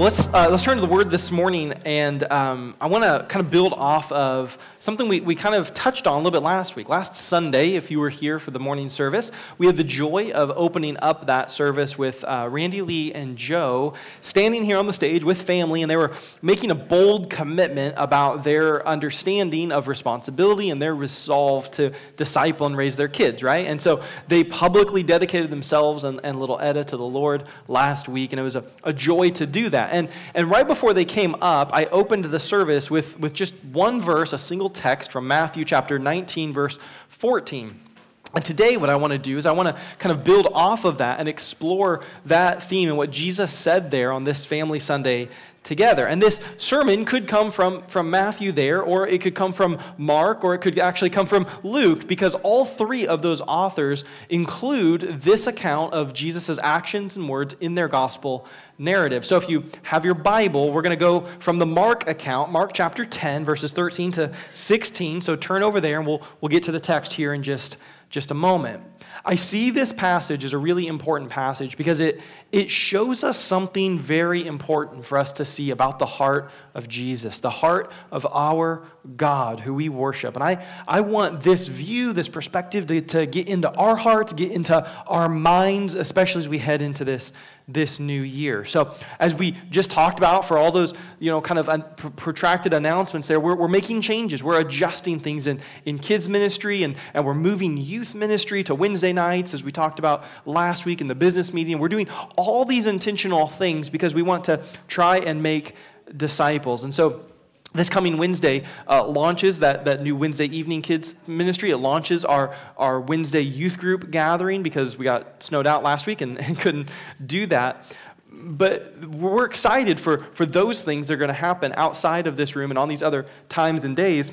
Well, let's, uh, let's turn to the word this morning, and um, I want to kind of build off of something we, we kind of touched on a little bit last week. Last Sunday, if you were here for the morning service, we had the joy of opening up that service with uh, Randy Lee and Joe standing here on the stage with family, and they were making a bold commitment about their understanding of responsibility and their resolve to disciple and raise their kids, right? And so they publicly dedicated themselves and, and little Etta to the Lord last week, and it was a, a joy to do that. And, and right before they came up, I opened the service with, with just one verse, a single text from Matthew chapter 19, verse 14. And today, what I want to do is I want to kind of build off of that and explore that theme and what Jesus said there on this Family Sunday together. And this sermon could come from, from Matthew there, or it could come from Mark, or it could actually come from Luke, because all three of those authors include this account of Jesus' actions and words in their gospel narrative. So if you have your Bible, we're going to go from the Mark account, Mark chapter 10, verses 13 to 16. So turn over there, and we'll, we'll get to the text here in just, just a moment. I see this passage as a really important passage because it, it shows us something very important for us to see about the heart of Jesus, the heart of our God who we worship. And I, I want this view, this perspective to, to get into our hearts, get into our minds, especially as we head into this, this new year. So, as we just talked about for all those, you know, kind of un- protracted announcements there, we're, we're making changes. We're adjusting things in, in kids' ministry, and, and we're moving youth ministry to Wednesday nights, as we talked about last week in the business meeting. We're doing all these intentional things because we want to try and make disciples. And so, this coming Wednesday uh, launches that, that new Wednesday evening kids ministry. It launches our, our Wednesday youth group gathering because we got snowed out last week and, and couldn't do that. But we're excited for, for those things that are going to happen outside of this room and on these other times and days.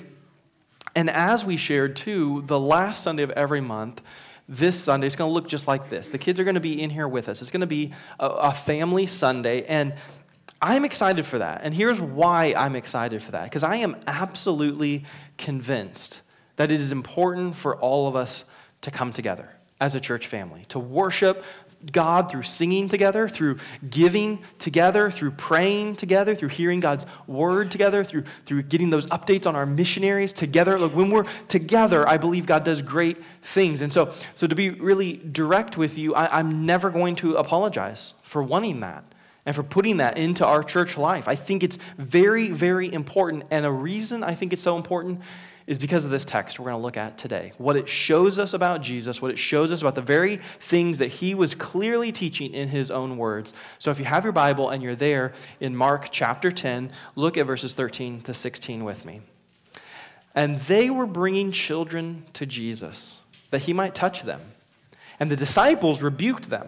And as we shared too, the last Sunday of every month, this Sunday is going to look just like this. The kids are going to be in here with us. It's going to be a, a family Sunday. And I'm excited for that. And here's why I'm excited for that because I am absolutely convinced that it is important for all of us to come together as a church family, to worship God through singing together, through giving together, through praying together, through hearing God's word together, through, through getting those updates on our missionaries together. Look, when we're together, I believe God does great things. And so, so to be really direct with you, I, I'm never going to apologize for wanting that and for putting that into our church life. I think it's very, very important. And a reason I think it's so important is because of this text we're going to look at today. What it shows us about Jesus, what it shows us about the very things that he was clearly teaching in his own words. So if you have your Bible and you're there in Mark chapter 10, look at verses 13 to 16 with me. And they were bringing children to Jesus that he might touch them. And the disciples rebuked them.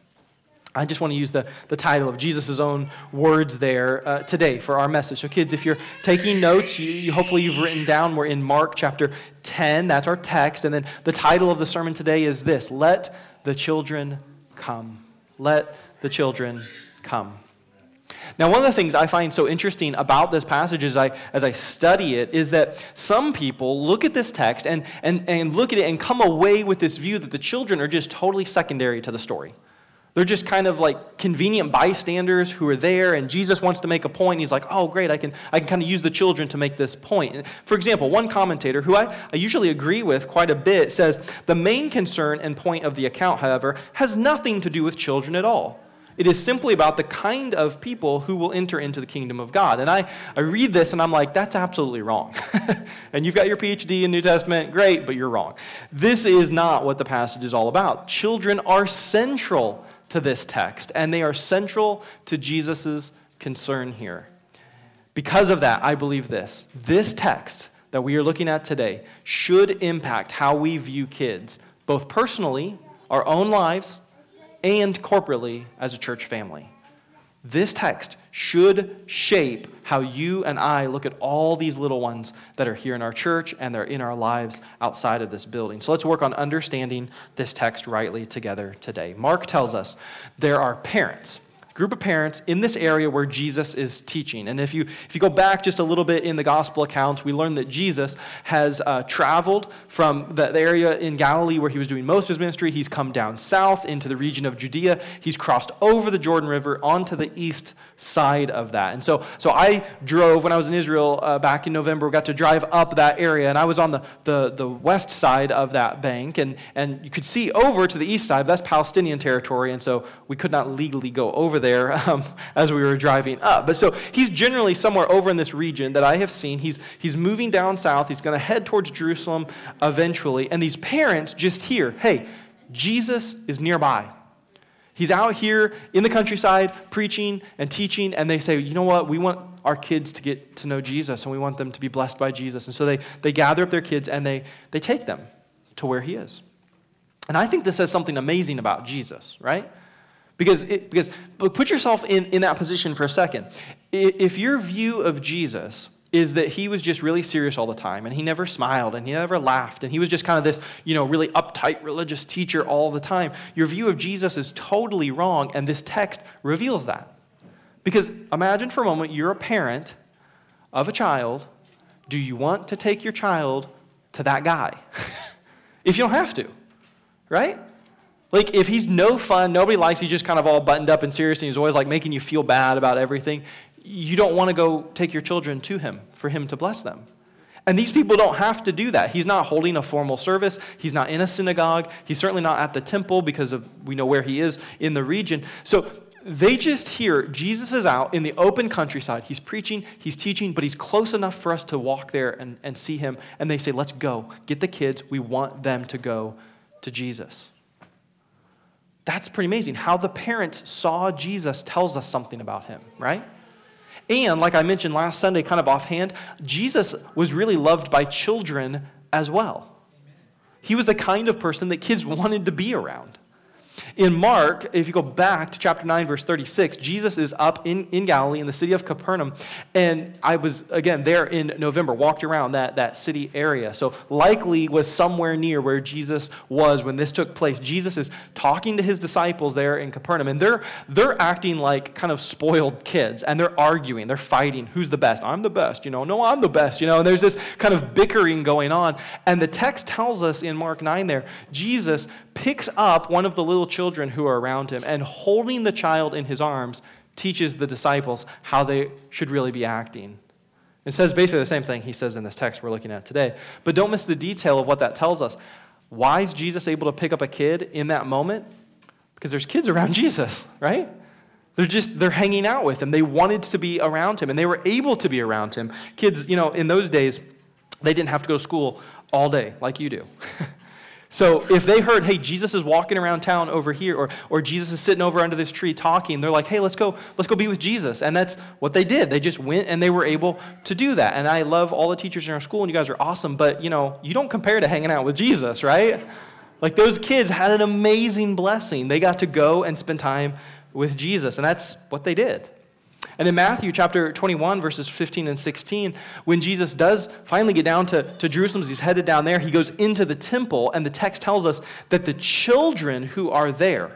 I just want to use the, the title of Jesus' own words there uh, today for our message. So, kids, if you're taking notes, you, you, hopefully you've written down, we're in Mark chapter 10. That's our text. And then the title of the sermon today is this Let the Children Come. Let the Children Come. Now, one of the things I find so interesting about this passage as I, as I study it is that some people look at this text and, and, and look at it and come away with this view that the children are just totally secondary to the story. They're just kind of like convenient bystanders who are there, and Jesus wants to make a point. He's like, oh, great, I can, I can kind of use the children to make this point. For example, one commentator, who I, I usually agree with quite a bit, says the main concern and point of the account, however, has nothing to do with children at all. It is simply about the kind of people who will enter into the kingdom of God. And I, I read this and I'm like, that's absolutely wrong. and you've got your PhD in New Testament, great, but you're wrong. This is not what the passage is all about. Children are central to this text, and they are central to Jesus' concern here. Because of that, I believe this. This text that we are looking at today should impact how we view kids, both personally, our own lives, and corporately as a church family. This text should shape how you and I look at all these little ones that are here in our church and they're in our lives outside of this building. So let's work on understanding this text rightly together today. Mark tells us there are parents group of parents in this area where Jesus is teaching. And if you, if you go back just a little bit in the gospel accounts, we learn that Jesus has uh, traveled from the, the area in Galilee where he was doing most of his ministry. He's come down south into the region of Judea. He's crossed over the Jordan River onto the east side of that. And so, so I drove when I was in Israel uh, back in November, got to drive up that area, and I was on the, the, the west side of that bank. And, and you could see over to the east side, that's Palestinian territory, and so we could not legally go over there um, as we were driving up. But so he's generally somewhere over in this region that I have seen. He's, he's moving down south. He's going to head towards Jerusalem eventually. And these parents just hear, hey, Jesus is nearby. He's out here in the countryside preaching and teaching, and they say, you know what? We want our kids to get to know Jesus, and we want them to be blessed by Jesus. And so they, they gather up their kids and they, they take them to where he is. And I think this says something amazing about Jesus, right? Because, it, because put yourself in, in that position for a second. If your view of Jesus is that he was just really serious all the time and he never smiled and he never laughed and he was just kind of this, you know, really uptight religious teacher all the time, your view of Jesus is totally wrong and this text reveals that. Because imagine for a moment you're a parent of a child. Do you want to take your child to that guy? if you don't have to, right? Like, if he's no fun, nobody likes, he's just kind of all buttoned up and serious, and he's always like making you feel bad about everything, you don't want to go take your children to him for him to bless them. And these people don't have to do that. He's not holding a formal service. He's not in a synagogue. He's certainly not at the temple because of we know where he is in the region. So they just hear Jesus is out in the open countryside. He's preaching, he's teaching, but he's close enough for us to walk there and, and see him. And they say, Let's go. Get the kids. We want them to go to Jesus. That's pretty amazing. How the parents saw Jesus tells us something about him, right? And like I mentioned last Sunday, kind of offhand, Jesus was really loved by children as well. He was the kind of person that kids wanted to be around. In Mark, if you go back to chapter 9, verse 36, Jesus is up in, in Galilee in the city of Capernaum. And I was, again, there in November, walked around that, that city area. So likely was somewhere near where Jesus was when this took place. Jesus is talking to his disciples there in Capernaum, and they're, they're acting like kind of spoiled kids, and they're arguing, they're fighting. Who's the best? I'm the best, you know. No, I'm the best, you know. And there's this kind of bickering going on. And the text tells us in Mark 9 there, Jesus picks up one of the little children who are around him and holding the child in his arms teaches the disciples how they should really be acting. It says basically the same thing he says in this text we're looking at today. But don't miss the detail of what that tells us. Why is Jesus able to pick up a kid in that moment? Because there's kids around Jesus, right? They're just they're hanging out with him. They wanted to be around him and they were able to be around him. Kids, you know, in those days, they didn't have to go to school all day like you do. So if they heard, hey, Jesus is walking around town over here, or, or Jesus is sitting over under this tree talking, they're like, hey, let's go, let's go be with Jesus. And that's what they did. They just went and they were able to do that. And I love all the teachers in our school, and you guys are awesome, but you know, you don't compare to hanging out with Jesus, right? Like those kids had an amazing blessing. They got to go and spend time with Jesus, and that's what they did. And in Matthew chapter 21, verses 15 and 16, when Jesus does finally get down to, to Jerusalem, he's headed down there, he goes into the temple, and the text tells us that the children who are there,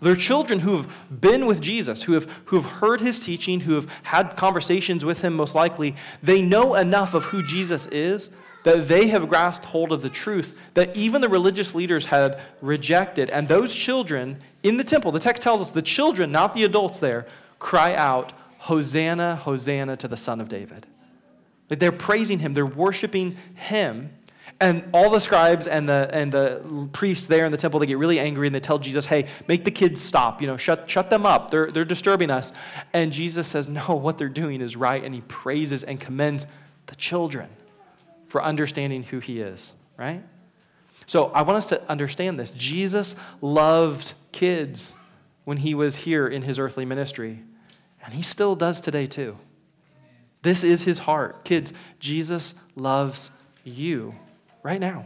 they're children who have been with Jesus, who have, who have heard his teaching, who have had conversations with him, most likely. They know enough of who Jesus is that they have grasped hold of the truth that even the religious leaders had rejected. And those children in the temple, the text tells us the children, not the adults there, cry out, Hosanna, Hosanna to the Son of David. Like they're praising him, they're worshiping him. And all the scribes and the, and the priests there in the temple, they get really angry and they tell Jesus, hey, make the kids stop, you know, shut, shut them up. They're, they're disturbing us. And Jesus says, no, what they're doing is right. And he praises and commends the children for understanding who he is, right? So I want us to understand this. Jesus loved kids when he was here in his earthly ministry. And he still does today, too. This is his heart. Kids, Jesus loves you right now.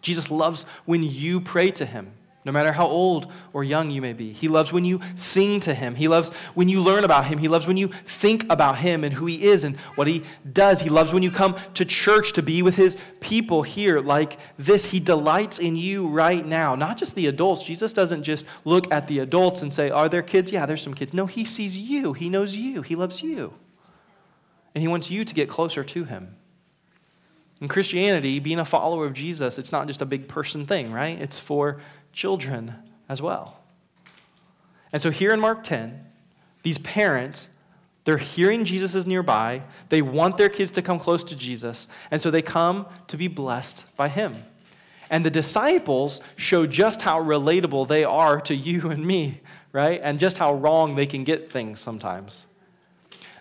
Jesus loves when you pray to him. No matter how old or young you may be. He loves when you sing to him. He loves when you learn about him. He loves when you think about him and who he is and what he does. He loves when you come to church to be with his people here like this. He delights in you right now, not just the adults. Jesus doesn't just look at the adults and say, Are there kids? Yeah, there's some kids. No, he sees you. He knows you. He loves you. And he wants you to get closer to him. In Christianity, being a follower of Jesus, it's not just a big person thing, right? It's for children as well. And so here in Mark 10, these parents, they're hearing Jesus is nearby. They want their kids to come close to Jesus. And so they come to be blessed by him. And the disciples show just how relatable they are to you and me, right? And just how wrong they can get things sometimes.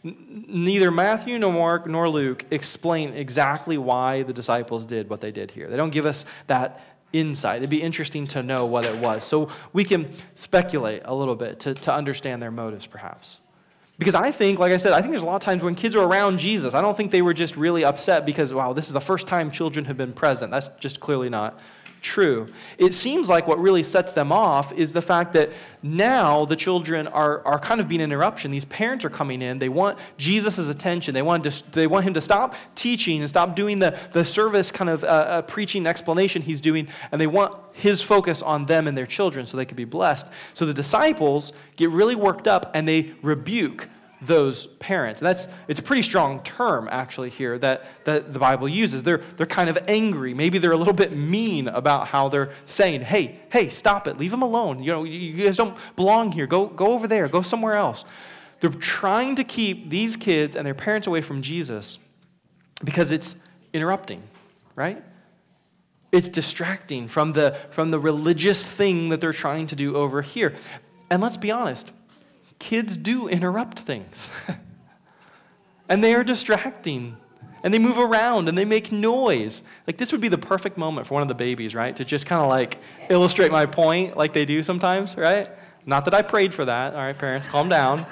Neither Matthew nor Mark nor Luke explain exactly why the disciples did what they did here. They don't give us that insight. It'd be interesting to know what it was. So we can speculate a little bit to, to understand their motives, perhaps. Because I think, like I said, I think there's a lot of times when kids are around Jesus, I don't think they were just really upset because, wow, this is the first time children have been present. That's just clearly not true. It seems like what really sets them off is the fact that now the children are, are kind of being an interruption. These parents are coming in. They want Jesus' attention. They want, to, they want him to stop teaching and stop doing the, the service kind of uh, uh, preaching explanation he's doing, and they want his focus on them and their children so they could be blessed. So the disciples get really worked up and they rebuke those parents. And that's it's a pretty strong term actually here that, that the Bible uses. They're they're kind of angry. Maybe they're a little bit mean about how they're saying, "Hey, hey, stop it. Leave them alone. You know, you guys don't belong here. Go go over there. Go somewhere else." They're trying to keep these kids and their parents away from Jesus because it's interrupting, right? It's distracting from the from the religious thing that they're trying to do over here. And let's be honest, kids do interrupt things. and they are distracting. And they move around and they make noise. Like, this would be the perfect moment for one of the babies, right? To just kind of like illustrate my point, like they do sometimes, right? Not that I prayed for that. All right, parents, calm down.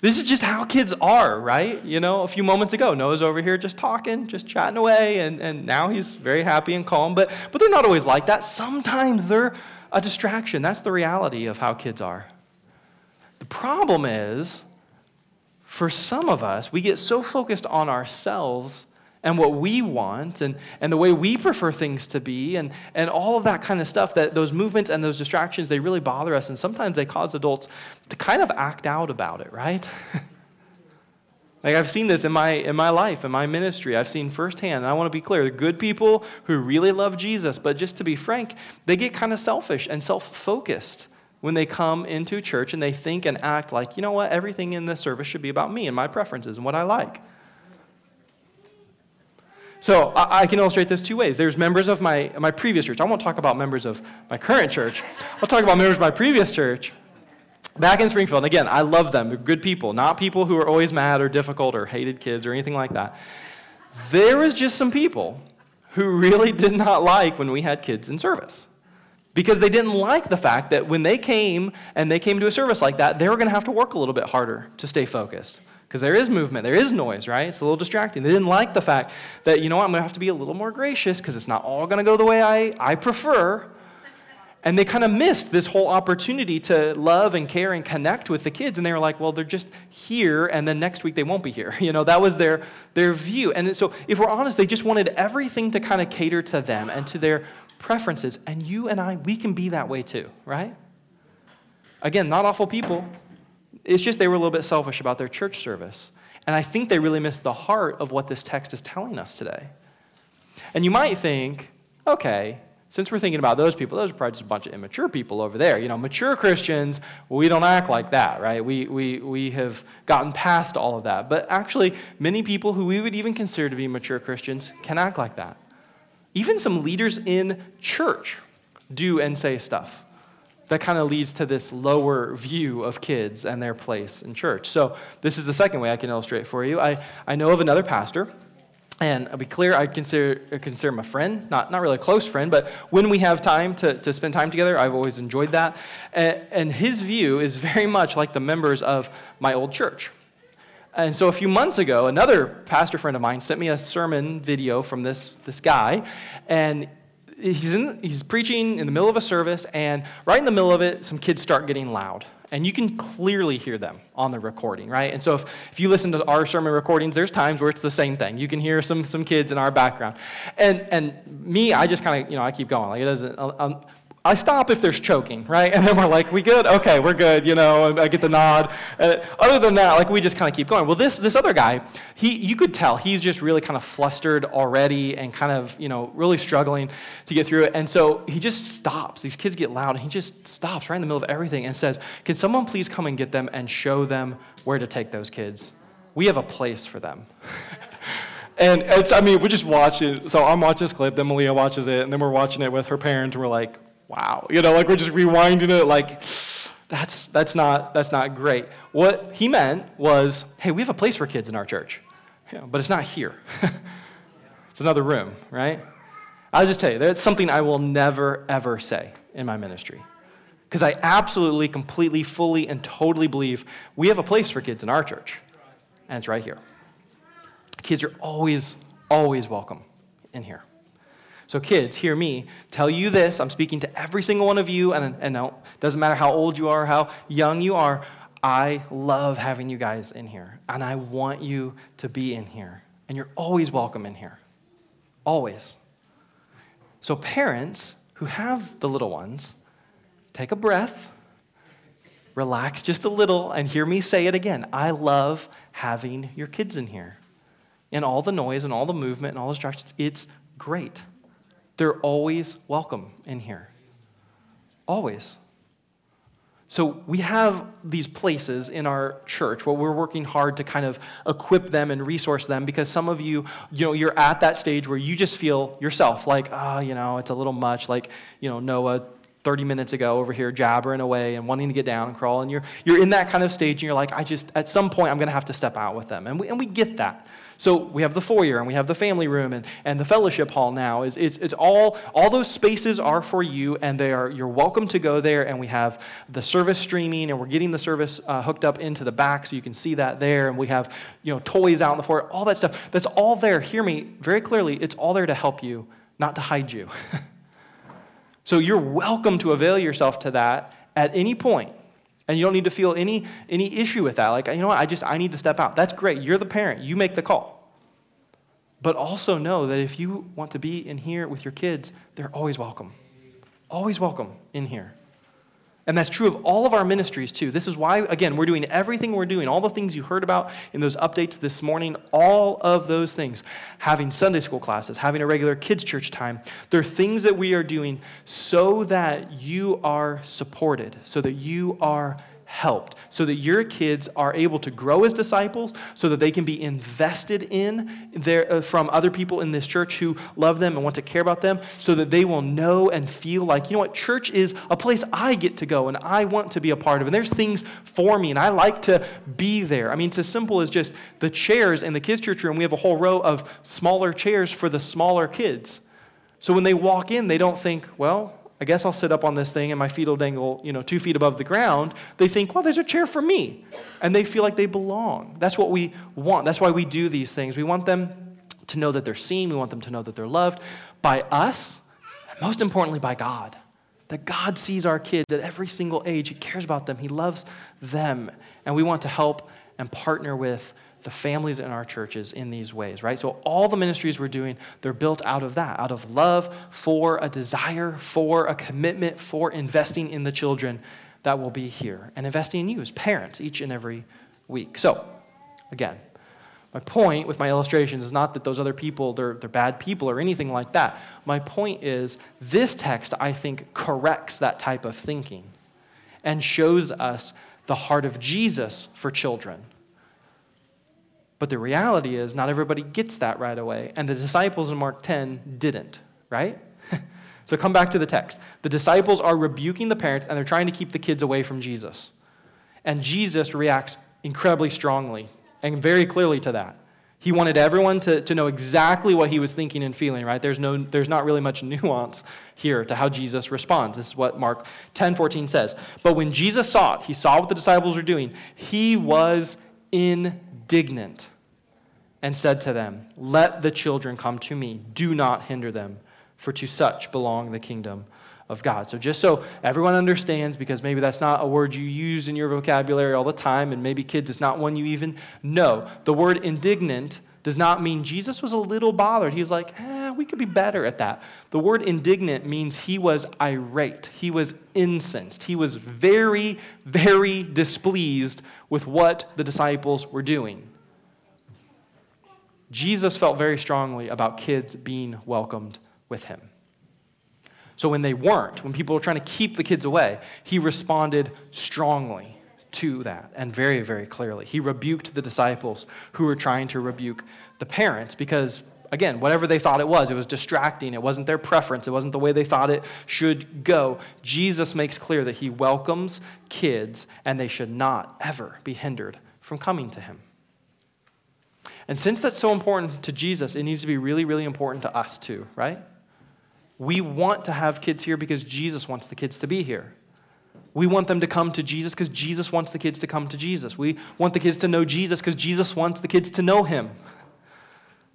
This is just how kids are, right? You know, a few moments ago, Noah's over here just talking, just chatting away, and, and now he's very happy and calm. But, but they're not always like that. Sometimes they're a distraction. That's the reality of how kids are. The problem is, for some of us, we get so focused on ourselves and what we want and, and the way we prefer things to be and, and all of that kind of stuff that those movements and those distractions, they really bother us. And sometimes they cause adults to kind of act out about it, right? Like I've seen this in my in my life, in my ministry. I've seen firsthand, and I want to be clear, the good people who really love Jesus, but just to be frank, they get kind of selfish and self-focused when they come into church and they think and act like, you know what, everything in this service should be about me and my preferences and what I like. So I, can illustrate this two ways. There's members of my, my previous church. I won't talk about members of my current church. I'll talk about members of my previous church. Back in Springfield, and again, I love them. They're good people, not people who are always mad or difficult or hated kids or anything like that. There was just some people who really did not like when we had kids in service because they didn't like the fact that when they came and they came to a service like that, they were going to have to work a little bit harder to stay focused. Because there is movement, there is noise, right? It's a little distracting. They didn't like the fact that, you know I'm going to have to be a little more gracious because it's not all going to go the way I, I prefer. And they kind of missed this whole opportunity to love and care and connect with the kids. And they were like, well, they're just here, and then next week they won't be here. You know, that was their, their view. And so, if we're honest, they just wanted everything to kind of cater to them and to their preferences. And you and I, we can be that way too, right? Again, not awful people. It's just they were a little bit selfish about their church service. And I think they really missed the heart of what this text is telling us today. And you might think, okay, since we're thinking about those people, those are probably just a bunch of immature people over there. You know, mature Christians, we don't act like that, right? We, we, we have gotten past all of that. But actually, many people who we would even consider to be mature Christians can act like that. Even some leaders in church do and say stuff that kind of leads to this lower view of kids and their place in church. So, this is the second way I can illustrate for you. I, I know of another pastor, and I'll be clear, I consider, consider him a friend, not, not really a close friend, but when we have time to, to spend time together, I've always enjoyed that. And, and his view is very much like the members of my old church. And so a few months ago, another pastor friend of mine sent me a sermon video from this, this guy, and he's, in, he's preaching in the middle of a service, and right in the middle of it, some kids start getting loud. And you can clearly hear them on the recording, right? And so if, if you listen to our sermon recordings, there's times where it's the same thing. You can hear some, some kids in our background. And, and me, I just kind of, you know, I keep going. Like it doesn't, um, I stop if there's choking, right? And then we're like, we good? Okay, we're good, you know, I get the nod. Uh, other than that, like we just kind of keep going. Well, this, this other guy, he, you could tell he's just really kind of flustered already and kind of, you know, really struggling to get through it. And so he just stops. These kids get loud and he just stops right in the middle of everything and says, can someone please come and get them and show them where to take those kids? We have a place for them. and it's, I mean, we're just watch it. So I'm watching this clip, then Malia watches it, and then we're watching it with her parents, and we're like, wow. You know, like we're just rewinding it, like, that's, that's, not, that's not great. What he meant was, hey, we have a place for kids in our church, but it's not here. it's another room, right? I'll just tell you, that's something I will never, ever say in my ministry. Because I absolutely, completely, fully, and totally believe we have a place for kids in our church, and it's right here. Kids are always, always welcome in here. So, kids, hear me tell you this. I'm speaking to every single one of you, and, and no, doesn't matter how old you are, how young you are. I love having you guys in here, and I want you to be in here. And you're always welcome in here. Always. So, parents who have the little ones, take a breath, relax just a little, and hear me say it again. I love having your kids in here. And all the noise and all the movement and all the distractions, it's great. They're always welcome in here. Always. So we have these places in our church where we're working hard to kind of equip them and resource them because some of you, you know, you're at that stage where you just feel yourself like, ah, oh, you know, it's a little much, like, you know, Noah 30 minutes ago over here jabbering away and wanting to get down and crawl and you're you're in that kind of stage and you're like I just at some point I'm going to have to step out with them. And we and we get that. So we have the foyer and we have the family room and, and the fellowship hall now. It's, it's, it's all, all those spaces are for you and they are, you're welcome to go there. And we have the service streaming and we're getting the service uh, hooked up into the back so you can see that there. And we have, you know, toys out in the foyer, all that stuff. That's all there. Hear me very clearly. It's all there to help you, not to hide you. so you're welcome to avail yourself to that at any point. And you don't need to feel any, any issue with that. Like, you know what, I just, I need to step out. That's great. You're the parent. You make the call. But also know that if you want to be in here with your kids, they're always welcome. Always welcome in here. And that's true of all of our ministries, too. This is why, again, we're doing everything we're doing, all the things you heard about in those updates this morning, all of those things. Having Sunday school classes, having a regular kids' church time. They're things that we are doing so that you are supported, so that you are helped so that your kids are able to grow as disciples so that they can be invested in their, uh, from other people in this church who love them and want to care about them so that they will know and feel like you know what? Church is a place i get to go and i want to be a part of and there's things for me and i like to be there. I mean it's as simple as just the chairs in the kids church room. We have a whole row of smaller chairs for the smaller kids. So when they walk in they don't think well I guess I'll sit up on this thing and my feet will dangle, you know, two feet above the ground. They think, well, there's a chair for me. And they feel like they belong. That's what we want. That's why we do these things. We want them to know that they're seen. We want them to know that they're loved by us, and most importantly, by God. That God sees our kids at every single age. He cares about them, He loves them. And we want to help and partner with the families in our churches in these ways, right? So all the ministries we're doing, they're built out of that, out of love for a desire, for a commitment, for investing in the children that will be here and investing in you as parents each and every week. So, again, my point with my illustrations is not that those other people, they're, they're bad people or anything like that. My point is this text, I think, corrects that type of thinking and shows us the heart of Jesus for children but the reality is, not everybody gets that right away. And the disciples in Mark 10 didn't, right? so come back to the text. The disciples are rebuking the parents and they're trying to keep the kids away from Jesus. And Jesus reacts incredibly strongly and very clearly to that. He wanted everyone to, to know exactly what he was thinking and feeling, right? There's, no, there's not really much nuance here to how Jesus responds. This is what Mark 10 14 says. But when Jesus saw it, he saw what the disciples were doing, he was indignant and said to them, Let the children come to me, do not hinder them, for to such belong the kingdom of God. So, just so everyone understands, because maybe that's not a word you use in your vocabulary all the time, and maybe kids, it's not one you even know. The word indignant does not mean Jesus was a little bothered. He was like, eh, we could be better at that. The word indignant means he was irate, he was incensed, he was very, very displeased with what the disciples were doing. Jesus felt very strongly about kids being welcomed with him. So when they weren't, when people were trying to keep the kids away, he responded strongly to that and very, very clearly. He rebuked the disciples who were trying to rebuke the parents because, again, whatever they thought it was, it was distracting. It wasn't their preference. It wasn't the way they thought it should go. Jesus makes clear that he welcomes kids and they should not ever be hindered from coming to him. And since that's so important to Jesus, it needs to be really, really important to us too, right? We want to have kids here because Jesus wants the kids to be here. We want them to come to Jesus because Jesus wants the kids to come to Jesus. We want the kids to know Jesus because Jesus wants the kids to know him.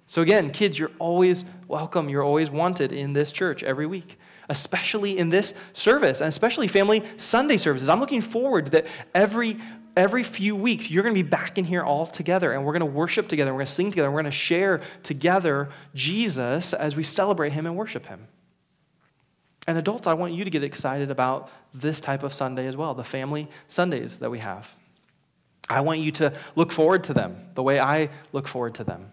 So, again, kids, you're always welcome. You're always wanted in this church every week, especially in this service, and especially family Sunday services. I'm looking forward that every every few weeks you're going to be back in here all together and we're going to worship together we're going to sing together we're going to share together jesus as we celebrate him and worship him and adults, I want you to get excited about this type of Sunday as well, the family Sundays that we have. I want you to look forward to them the way I look forward to them.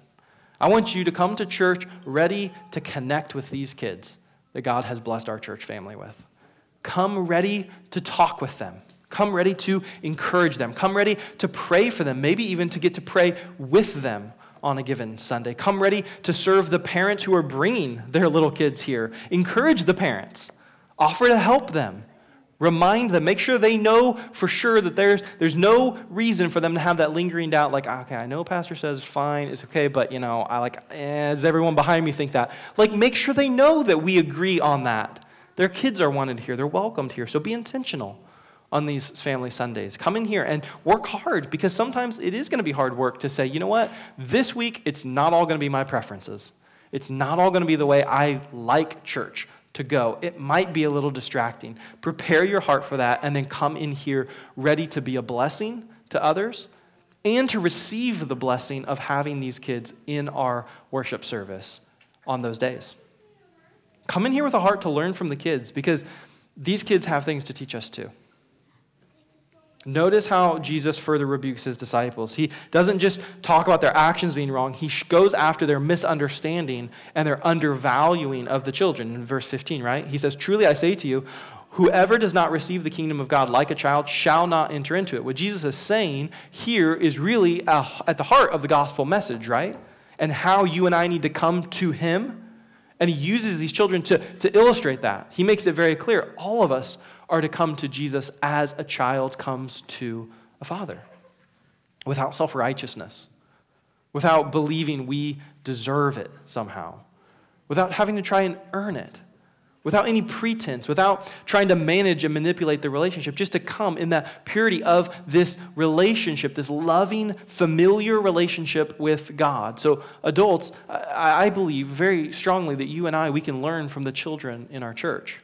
I want you to come to church ready to connect with these kids that God has blessed our church family with. Come ready to talk with them. Come ready to encourage them. Come ready to pray for them, maybe even to get to pray with them on a given Sunday. Come ready to serve the parents who are bringing their little kids here. Encourage the parents. Offer to help them. Remind them. Make sure they know for sure that there's, there's no reason for them to have that lingering doubt, like, okay, I know pastor says fine, it's okay, but, you know, I like, eh, does everyone behind me think that? Like, make sure they know that we agree on that. Their kids are wanted here. They're welcomed here. So be intentional on these family Sundays. Come in here and work hard because sometimes it is going to be hard work to say, you know what, this week it's not all going to be my preferences. It's not all going to be the way I like church to go. It might be a little distracting. Prepare your heart for that and then come in here ready to be a blessing to others and to receive the blessing of having these kids in our worship service on those days. Come in here with a heart to learn from the kids because these kids have things to teach us too. Notice how Jesus further rebukes his disciples. He doesn't just talk about their actions being wrong, he goes after their misunderstanding and their undervaluing of the children. In verse 15, right? He says, Truly I say to you, whoever does not receive the kingdom of God like a child shall not enter into it. What Jesus is saying here is really at the heart of the gospel message, right? And how you and I need to come to him. And he uses these children to, to illustrate that. He makes it very clear. All of us are to come to Jesus as a child comes to a father, without self righteousness, without believing we deserve it somehow, without having to try and earn it, without any pretense, without trying to manage and manipulate the relationship, just to come in that purity of this relationship, this loving, familiar relationship with God. So, adults, I believe very strongly that you and I, we can learn from the children in our church.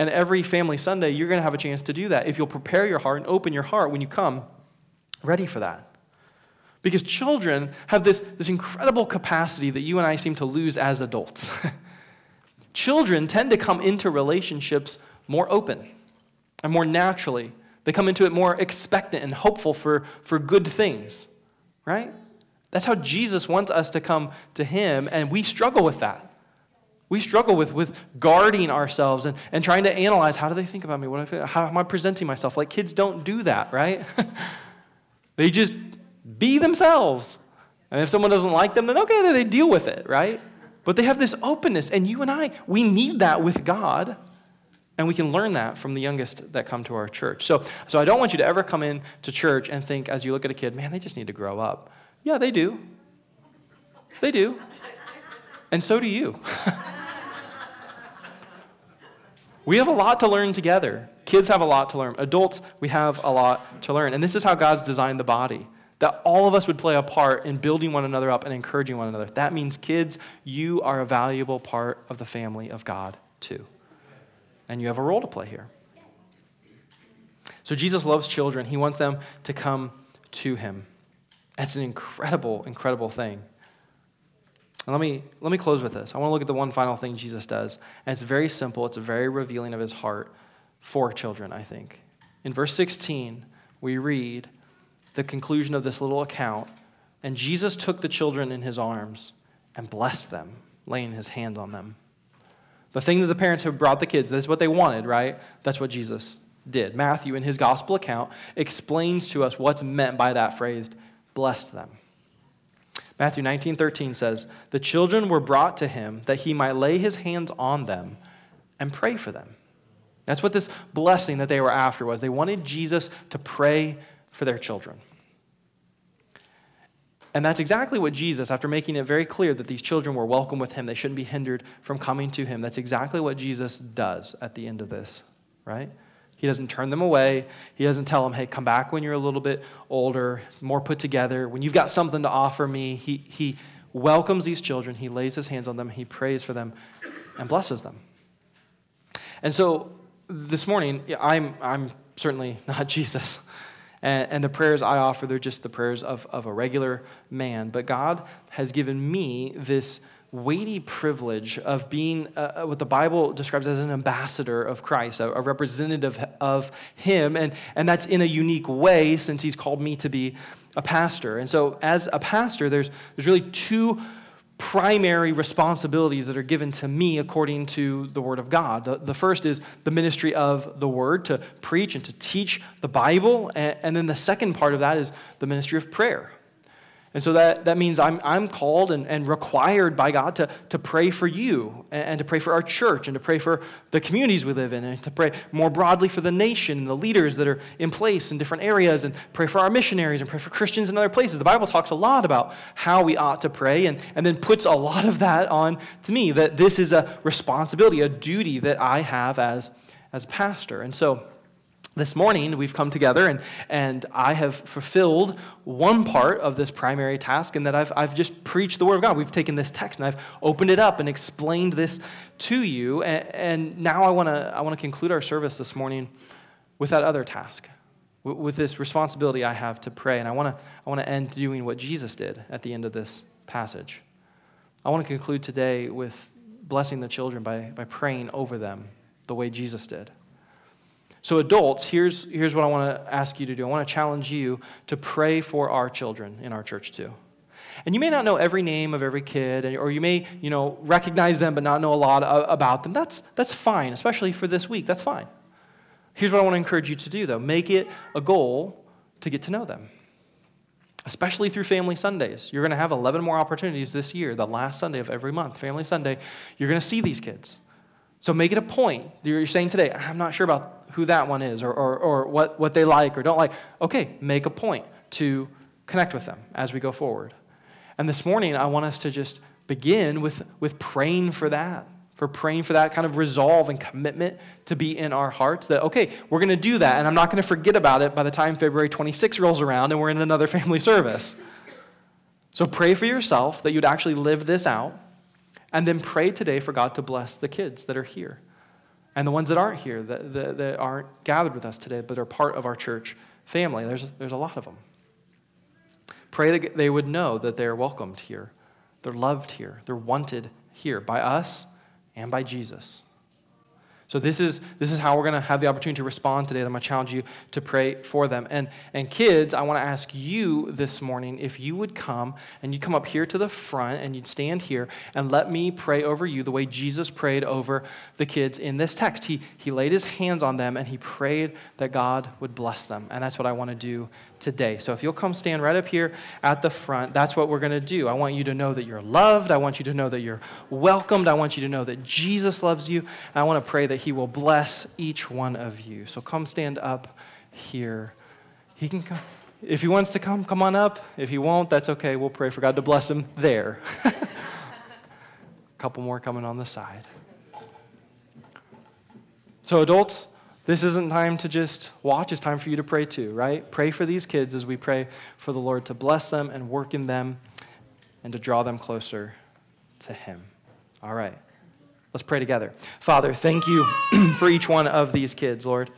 And every family Sunday, you're going to have a chance to do that if you'll prepare your heart and open your heart when you come ready for that. Because children have this, this incredible capacity that you and I seem to lose as adults. children tend to come into relationships more open and more naturally. They come into it more expectant and hopeful for, for good things, right? That's how Jesus wants us to come to Him, and we struggle with that. We struggle with, with guarding ourselves and, and trying to analyze how do they think about me? What I how am I presenting myself? Like kids don't do that, right? they just be themselves. And if someone doesn't like them, then okay, then they deal with it, right? But they have this openness. And you and I, we need that with God. And we can learn that from the youngest that come to our church. So, so I don't want you to ever come in to church and think, as you look at a kid, man, they just need to grow up. Yeah, they do. They do. And so do you. We have a lot to learn together. Kids have a lot to learn. Adults, we have a lot to learn. And this is how God's designed the body that all of us would play a part in building one another up and encouraging one another. That means, kids, you are a valuable part of the family of God, too. And you have a role to play here. So, Jesus loves children. He wants them to come to him. That's an incredible, incredible thing. And let me, let me close with this. I want to look at the one final thing Jesus does. And it's very simple, it's very revealing of his heart for children, I think. In verse 16, we read the conclusion of this little account. And Jesus took the children in his arms and blessed them, laying his hand on them. The thing that the parents have brought the kids, that's what they wanted, right? That's what Jesus did. Matthew, in his gospel account, explains to us what's meant by that phrase, blessed them. Matthew 19, 13 says, The children were brought to him that he might lay his hands on them and pray for them. That's what this blessing that they were after was. They wanted Jesus to pray for their children. And that's exactly what Jesus, after making it very clear that these children were welcome with him, they shouldn't be hindered from coming to him, that's exactly what Jesus does at the end of this, right? He doesn't turn them away. He doesn't tell them, hey, come back when you're a little bit older, more put together. When you've got something to offer me, he, he welcomes these children. He lays his hands on them. He prays for them and blesses them. And so this morning, I'm, I'm certainly not Jesus. And, and, the prayers I offer, they're just the prayers of, of a regular man. But God has given me this weighty privilege of being uh, uh, what the Bible describes as an ambassador of Christ, a, a, representative of Him. And, and that's in a unique way since He's called me to be a pastor. And so, as a pastor, there's, there's really two primary responsibilities that are given to me according to the Word of God. The, the first is the ministry of the Word, to preach and to teach the Bible. And, and then the second part of that is the ministry of prayer. And so that, that means I'm, I'm called and, and required by God to, to pray for you and, and, to pray for our church and to pray for the communities we live in and to pray more broadly for the nation and the leaders that are in place in different areas and pray for our missionaries and pray for Christians in other places. The Bible talks a lot about how we ought to pray and, and then puts a lot of that on to me that this is a responsibility, a duty that I have as, as pastor. And so this morning we've come together and, and I have fulfilled one part of this primary task and that I've, I've just preached the Word of God. We've taken this text and I've opened it up and explained this to you. And, and now I want to I wanna conclude our service this morning with that other task, with this responsibility I have to pray. And I want to I wanna end doing what Jesus did at the end of this passage. I want to conclude today with blessing the children by, by praying over them the way Jesus did. So, adults, here's, here's what I want to ask you to do. I want to challenge you to pray for our children in our church too. And you may not know every name of every kid, or you may, you know, recognize them but not know a lot about them. That's, that's fine, especially for this week. That's fine. Here's what I want to encourage you to do, though make it a goal to get to know them, especially through Family Sundays. You're going to have 11 more opportunities this year, the last Sunday of every month, Family Sunday. You're going to see these kids. So make it a point. You're saying today, I'm not sure about who that one is or, or, or what, what they like or don't like. Okay, make a point to connect with them as we go forward. And this morning, I want us to just begin with, with praying for that, for praying for that kind of resolve and commitment to be in our hearts that, okay, we're going to do that, and I'm not going to forget about it by the time February 26 rolls around and we're in another family service. So pray for yourself that you'd actually live this out, and then pray today for God to bless the kids that are here and the ones that aren't here, that, that, that, aren't gathered with us today, but are part of our church family. There's, there's a lot of them. Pray that they would know that they're welcomed here, they're loved here, they're wanted here by us and by Jesus. So this is, this is how we're going to have the opportunity to respond today. I'm going to challenge you to pray for them. And, and kids, I want to ask you this morning if you would come and you'd come up here to the front and you'd stand here and let me pray over you the way Jesus prayed over the kids in this text. He, he laid his hands on them and he prayed that God would bless them. And that's what I want to do today. So if you'll come stand right up here at the front, that's what we're going to do. I want you to know that you're loved. I want you to know that you're welcomed. I want you to know that Jesus loves you. And I want to pray that he will bless each one of you. So come stand up here. He can come. If he wants to come, come on up. If he won't, that's okay. We'll pray for God to bless him there. A couple more coming on the side. So, adults, This isn't time to just watch, it's time for you to pray too, right? Pray for these kids as we pray for the Lord to bless them and work in them and to draw them closer to Him. All right, let's pray together. Father, thank you for each one of these kids, Lord.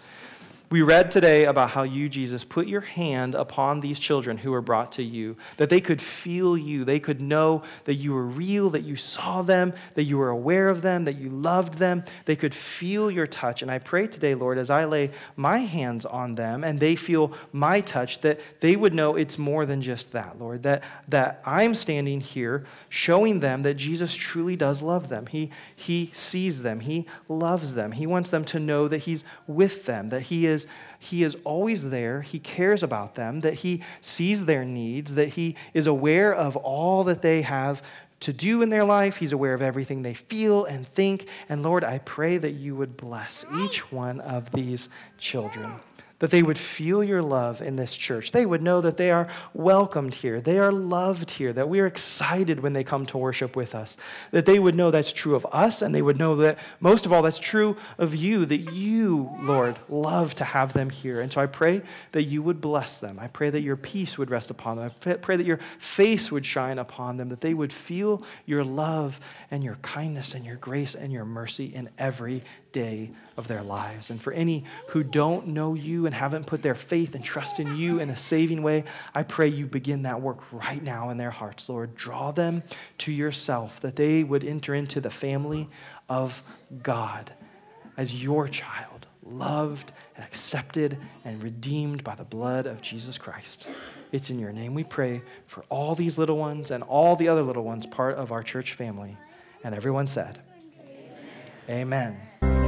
We read today about how you, Jesus, put your hand upon these children who were brought to you, that they could feel you, they could know that you were real, that you saw them, that you were aware of them, that you loved them. They could feel your touch. And I pray today, Lord, as I lay my hands on them and they feel my touch, that they would know it's more than just that, Lord, that, that I'm standing here showing them that Jesus truly does love them. He, he sees them, He loves them, He wants them to know that He's with them, that He is he is always there, he cares about them, that he sees their needs, that he is aware of all that they have to do in their life. He's aware of everything they feel and think. And Lord, I pray that you would bless each one of these children that they would feel your love in this church. They would know that they are welcomed here, they are loved here, that we are excited when they come to worship with us. That they would know that's true of us, and they would know that most of all, that's true of you, that you, Lord, love to have them here. And so I pray that you would bless them. I pray that your peace would rest upon them. I pray that your face would shine upon them, that they would feel your love and your kindness and your grace and your mercy in every day of their lives. And for any who don't know you and haven't put their faith and trust in you in a saving way, I pray you begin that work right now in their hearts, Lord. Draw them to yourself, that they would enter into the family of God as your child, loved and accepted and redeemed by the blood of Jesus Christ. It's in your name we pray for all these little ones and all the other little ones, part of our church family. And everyone said, Amen. Amen.